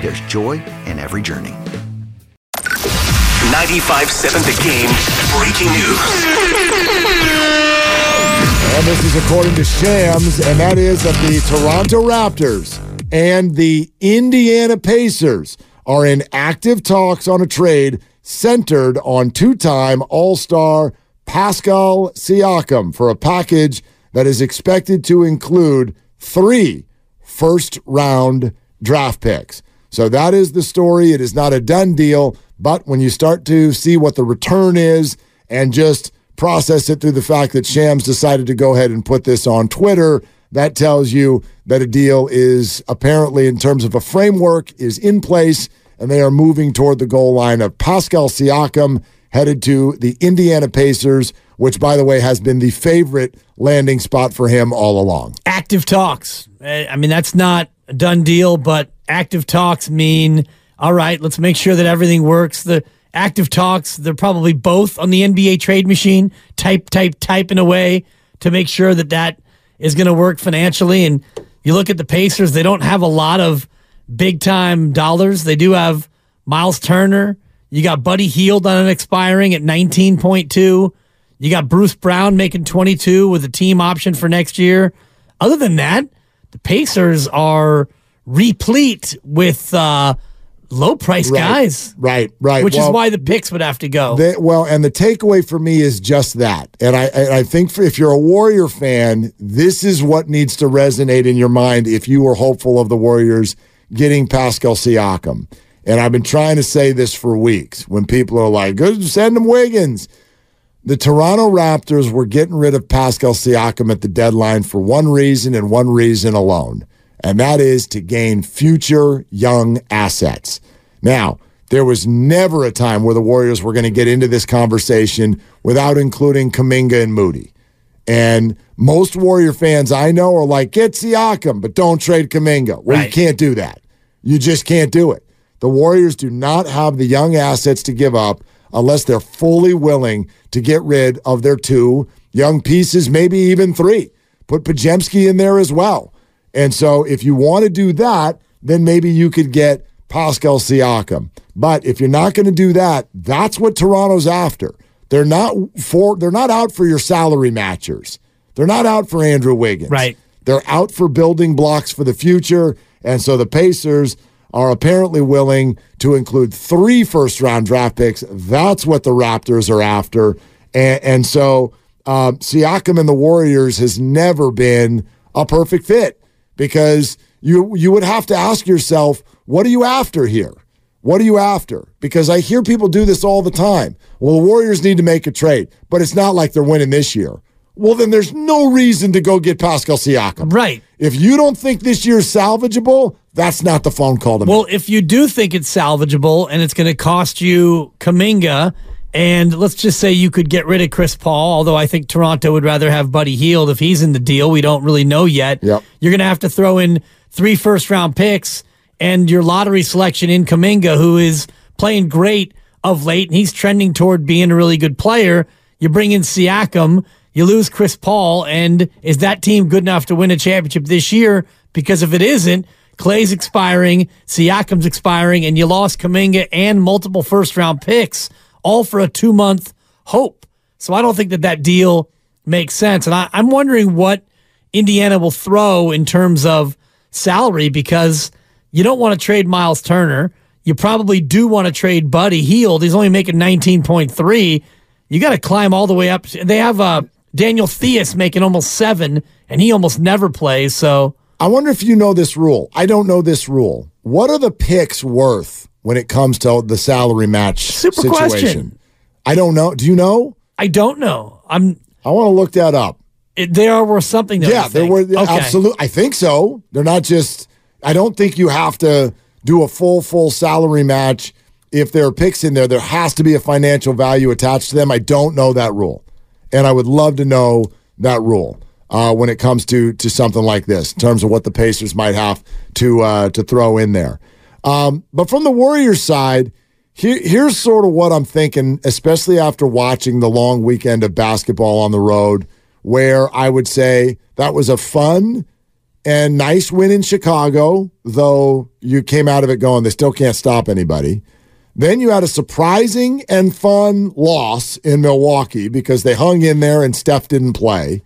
there's joy in every journey. 95.7 The Game breaking news. And this is according to Shams, and that is that the Toronto Raptors and the Indiana Pacers are in active talks on a trade centered on two time All Star Pascal Siakam for a package that is expected to include three first round draft picks. So that is the story. It is not a done deal, but when you start to see what the return is and just process it through the fact that Shams decided to go ahead and put this on Twitter, that tells you that a deal is apparently, in terms of a framework, is in place, and they are moving toward the goal line of Pascal Siakam headed to the Indiana Pacers, which, by the way, has been the favorite landing spot for him all along. Active talks. Eh, I mean, that's not done deal, but active talks mean, all right, let's make sure that everything works. The active talks, they're probably both on the NBA trade machine, type, type, type in a way to make sure that that is going to work financially. And you look at the Pacers, they don't have a lot of big time dollars. They do have Miles Turner. You got Buddy Hield on an expiring at 19.2. You got Bruce Brown making 22 with a team option for next year. Other than that, the Pacers are replete with uh, low price Right, guys. Right, right. Which is why the picks would have to go. They, well, and the takeaway for me is just that. And I, and I think for, if you're a Warrior fan, this is what needs to resonate in your mind if you were hopeful of the Warriors getting Pascal Siakam. And I've been trying to say this for weeks when people are like, "Good, send him Wiggins. The Toronto Raptors were getting rid of Pascal Siakam at the deadline for one reason and one reason alone, and that is to gain future young assets. Now, there was never a time where the Warriors were going to get into this conversation without including Kuminga and Moody. And most Warrior fans I know are like, get Siakam, but don't trade Kuminga. Well, you can't do that. You just can't do it. The Warriors do not have the young assets to give up unless they're fully willing to get rid of their two young pieces, maybe even three. Put Podziemski in there as well. And so if you want to do that, then maybe you could get Pascal Siakam. But if you're not going to do that, that's what Toronto's after. They're not for they're not out for your salary matchers. They're not out for Andrew Wiggins. Right. They're out for building blocks for the future. And so the Pacers are apparently willing to include three first round draft picks. That's what the Raptors are after. And, and so um, Siakam and the Warriors has never been a perfect fit because you you would have to ask yourself, what are you after here? What are you after? Because I hear people do this all the time. Well, the Warriors need to make a trade, but it's not like they're winning this year. Well, then there's no reason to go get Pascal Siakam. Right. If you don't think this year's salvageable, that's not the phone call to Well, make. Well, if you do think it's salvageable and it's going to cost you Kuminga, and let's just say you could get rid of Chris Paul, although I think Toronto would rather have Buddy Hield if he's in the deal. We don't really know yet. Yep. You're going to have to throw in three first round picks and your lottery selection in Kuminga, who is playing great of late, and he's trending toward being a really good player. You bring in Siakam, you lose Chris Paul, and is that team good enough to win a championship this year? Because if it isn't, Klay's expiring, Siakam's expiring, and you lost Kuminga and multiple first round picks, all for a two month hope. So I don't think that that deal makes sense. And I, I'm wondering what Indiana will throw in terms of salary because you don't want to trade Miles Turner. You probably do want to trade Buddy Hield. He's only making 19.3. You got to climb all the way up. They have uh, Daniel Theis making almost seven, and he almost never plays. So I wonder if you know this rule. I don't know this rule. What are the picks worth when it comes to the salary match Super situation? question. I don't know. Do you know? I don't know. I'm. I want to look that up. It, they are worth something. Though, yeah, think? were Okay. absolutely. I think so. They're not just. I don't think you have to do a full full salary match if there are picks in there. There has to be a financial value attached to them. I don't know that rule, and I would love to know that rule uh, when it comes to to something like this in terms of what the Pacers might have to uh, to throw in there. Um, but from the Warriors side. Here, here's sort of what I'm thinking, especially after watching the long weekend of basketball on the road, where I would say that was a fun and nice win in Chicago, though you came out of it going, they still can't stop anybody. Then you had a surprising and fun loss in Milwaukee because they hung in there and Steph didn't play.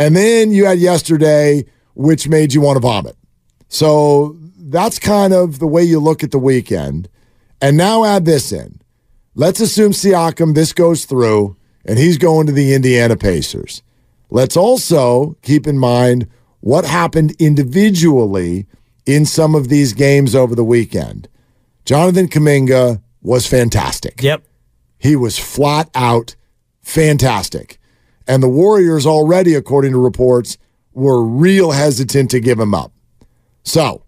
And then you had yesterday, which made you want to vomit. So that's kind of the way you look at the weekend. And now add this in. Let's assume Siakam, this goes through, and he's going to the Indiana Pacers. Let's also keep in mind what happened individually in some of these games over the weekend. Jonathan Kuminga was fantastic. Yep. He was flat out fantastic. And the Warriors already, according to reports, were real hesitant to give him up. So,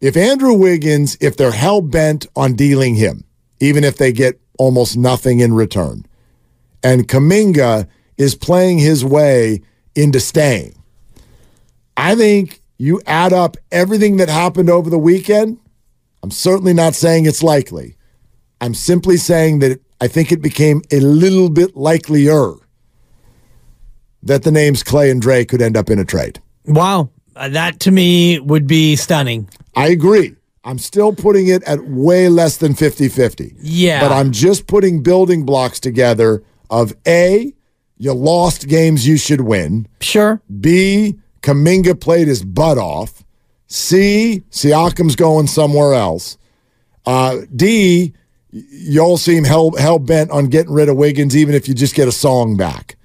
if Andrew Wiggins, if they're hell bent on dealing him, even if they get almost nothing in return, and Kuminga is playing his way into staying, I think you add up everything that happened over the weekend. I'm certainly not saying it's likely. I'm simply saying that I think it became a little bit likelier that the names Klay and Dre could end up in a trade. Wow. Uh, that to me would be stunning. I agree. I'm still putting it at way less than 50 50. Yeah. But I'm just putting building blocks together of A, you lost games you should win. Sure. B, Kuminga played his butt off. C, Siakam's going somewhere else. Uh, D, y- you all seem hell, hell bent on getting rid of Wiggins, even if you just get a song back.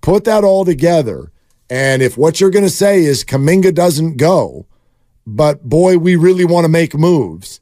Put that all together. And if what you're going to say is Kuminga doesn't go, but boy, we really want to make moves.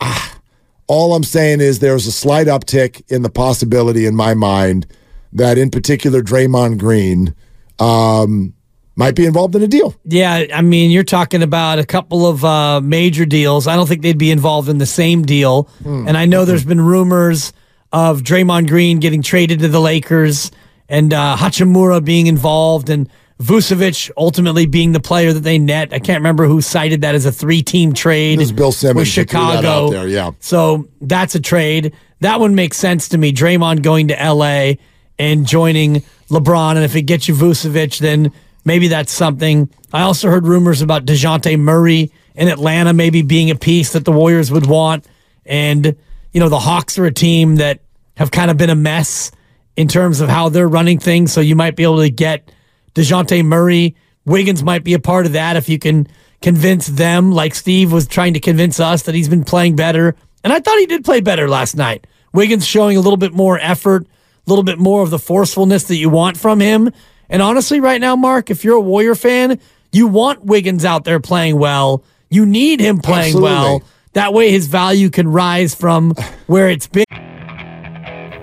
Ah, all I'm saying is there's a slight uptick in the possibility in my mind that, in particular, Draymond Green um, might be involved in a deal. Yeah, I mean, you're talking about a couple of uh, major deals. I don't think they'd be involved in the same deal. And I know there's been rumors of Draymond Green getting traded to the Lakers and uh, Hachimura being involved and Vucevic ultimately being the player that they net. I can't remember who cited that as a three-team trade. This is Bill Simmons with Chicago. out there, yeah. So that's a trade. That one makes sense to me. Draymond going to LA and joining LeBron. And if it gets you Vucevic, then maybe that's something. I also heard rumors about Dejounte Murray in Atlanta maybe being a piece that the Warriors would want. And, you know, the Hawks are a team that have kind of been a mess in terms of how they're running things. So you might be able to get Dejounte Murray. Wiggins might be a part of that if you can convince them, like Steve was trying to convince us that he's been playing better. And I thought he did play better last night. Wiggins showing a little bit more effort, a little bit more of the forcefulness that you want from him. And honestly, right now, Mark, if you're a Warrior fan, you want Wiggins out there playing well. You need him playing Absolutely. well. That way his value can rise from where it's been.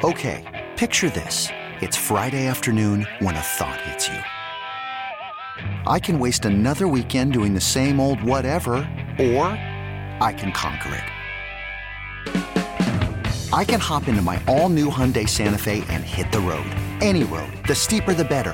Okay, picture this. It's Friday afternoon when a thought hits you. I can waste another weekend doing the same old whatever, or I can conquer it. I can hop into my all new Hyundai Santa Fe and hit the road. Any road. The steeper, the better.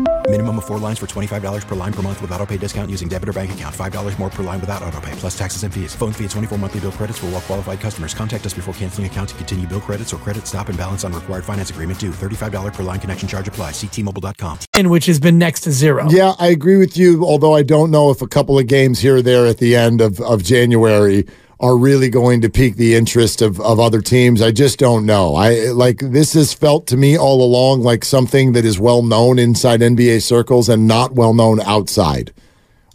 Minimum of four lines for $25 per line per month with auto pay discount using debit or bank account. $5 more per line without auto pay, plus taxes and fees. Phone fee at 24 monthly bill credits for well qualified customers. Contact us before canceling account to continue bill credits or credit stop and balance on required finance agreement due. $35 per line connection charge applies. Ctmobile.com. And which has been next to zero. Yeah, I agree with you, although I don't know if a couple of games here or there at the end of, of January are really going to pique the interest of, of other teams. I just don't know. I like this has felt to me all along like something that is well known inside NBA circles and not well known outside.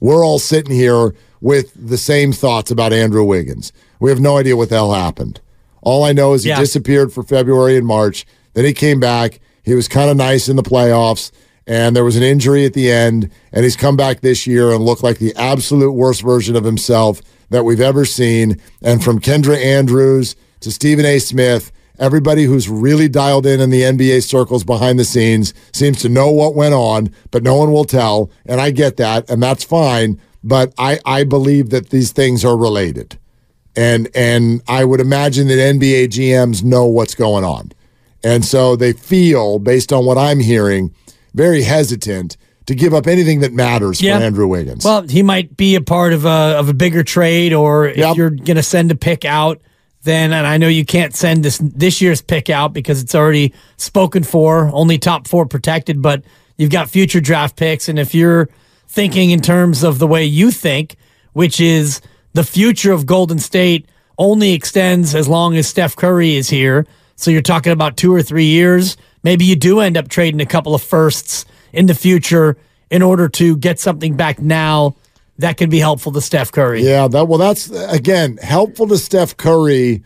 We're all sitting here with the same thoughts about Andrew Wiggins. We have no idea what the hell happened. All I know is he Yeah. disappeared for February and March. Then he came back. He was kind of nice in the playoffs, and there was an injury at the end. And he's come back this year and looked like the absolute worst version of himself that we've ever seen. And from Kendra Andrews to Stephen A. Smith, everybody who's really dialed in in the NBA circles behind the scenes seems to know what went on, but no one will tell. And I get that, and that's fine. But I, I believe that these things are related and and I would imagine that NBA GMs know what's going on, and so they feel, based on what I'm hearing, very hesitant to give up anything that matters Yeah. for Andrew Wiggins. Well, he might be a part of a of a bigger trade, or if Yep. you're going to send a pick out, then and I know you can't send this this year's pick out because it's already spoken for, only top four protected, but you've got future draft picks, and if you're thinking in terms of the way you think, which is the future of Golden State only extends as long as Steph Curry is here. So you're talking about two or three years. Maybe you do end up trading a couple of firsts in the future in order to get something back now that can be helpful to Steph Curry. yeah, that well, that's again helpful to Steph Curry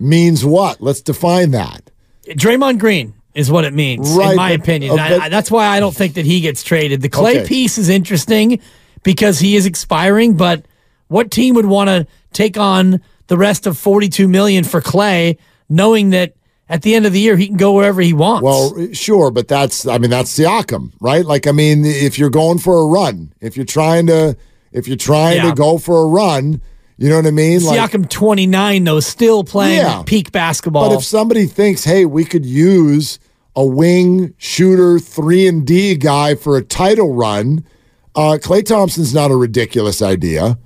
means what? Let's define that. Draymond Green is what it means, Right, in my but- opinion. uh, I- I- that's why I don't think that he gets traded. The Klay Okay. piece is interesting because he is expiring, but what team would want to take on the rest of 42 million for Klay, knowing that at the end of the year he can go wherever he wants? Well, sure, but that's I mean that's Siakam, right? Like I mean, if you're going for a run, if you're trying to if you're trying Yeah. to go for a run, you know what I mean? Like, Siakam 29 though, still playing Yeah. peak basketball. But if somebody thinks, hey, we could use a wing shooter three and D guy for a title run, uh, Klay Thompson's not a ridiculous idea.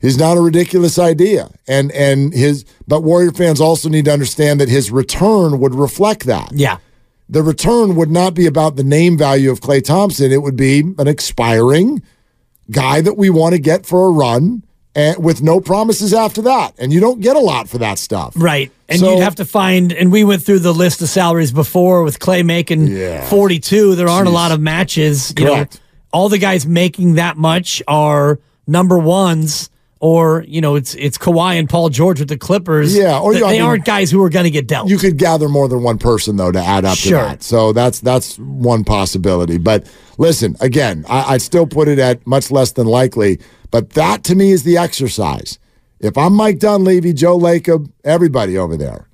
He's not a ridiculous idea, and and his but Warrior fans also need to understand that his return would reflect that. yeah. The return would not be about the name value of Klay Thompson. It would be an expiring guy that we want to get for a run, and with no promises after that. And you don't get a lot for that stuff. Right. And So- you'd have to find, and we went through the list of salaries before with Klay making Yeah. 42. There aren't a lot of matches. You know, all the guys making that much are number ones, or, you know, it's it's Kawhi and Paul George with the Clippers. Yeah, or, I they mean, aren't guys who are going to get dealt. You could gather more than one person though to add up Sure. to that. So that's that's one possibility. But listen, again, I, I'd still put it at much less than likely. But that to me is the exercise. If I'm Mike Dunleavy, Joe Lacob, everybody over there,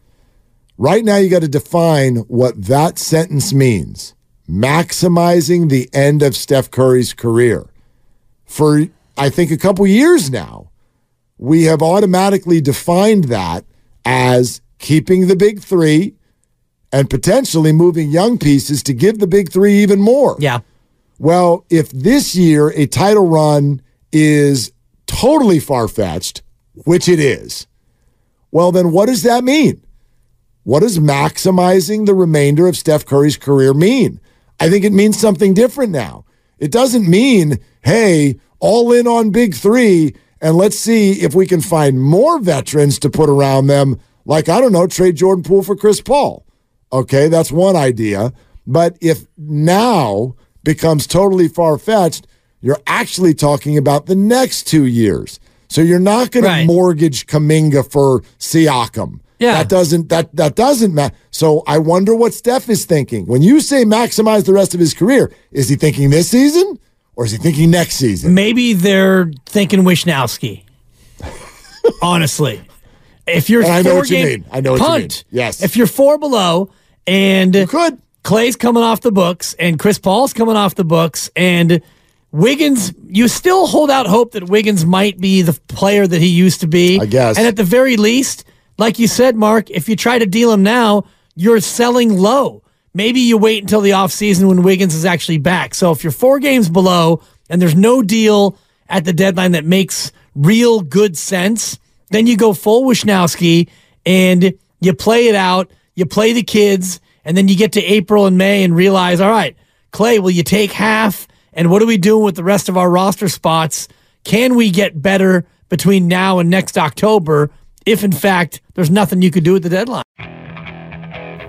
right now you got to define what that sentence means. Maximizing the end of Steph Curry's career. For I think a couple years now, we have automatically defined that as keeping the big three and potentially moving young pieces to give the big three even more. Yeah. Well, if this year a title run is totally far fetched, which it is, well, then what does that mean? What does maximizing the remainder of Steph Curry's career mean? I think it means something different now. It doesn't mean, hey, all in on big three, and let's see if we can find more veterans to put around them, like, I don't know, trade Jordan Poole for Chris Paul. Okay, that's one idea. But if now becomes totally far fetched, you're actually talking about the next two years. So you're not going Right. to mortgage Kuminga for Siakam. Yeah. That doesn't that that doesn't matter. So I wonder what Steph is thinking. When you say maximize the rest of his career, is he thinking this season or is he thinking next season? Maybe they're thinking Wisnowski. Honestly, if you're And I know what you mean. I know what you mean. Yes. If you're four below and could Klay's coming off the books and Chris Paul's coming off the books and Wiggins, you still hold out hope that Wiggins might be the player that he used to be. I guess. And at the very least, like you said, Mark, if you try to deal him now, you're selling low. Maybe you wait until the offseason when Wiggins is actually back. So if you're four games below and there's no deal at the deadline that makes real good sense, then you go full Wisnowski and you play it out. You play the kids, and then you get to April and May and realize, all right, Klay, will you take half? And what are we doing with the rest of our roster spots? Can we get better between now and next October if, in fact, there's nothing you could do at the deadline?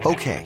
Okay,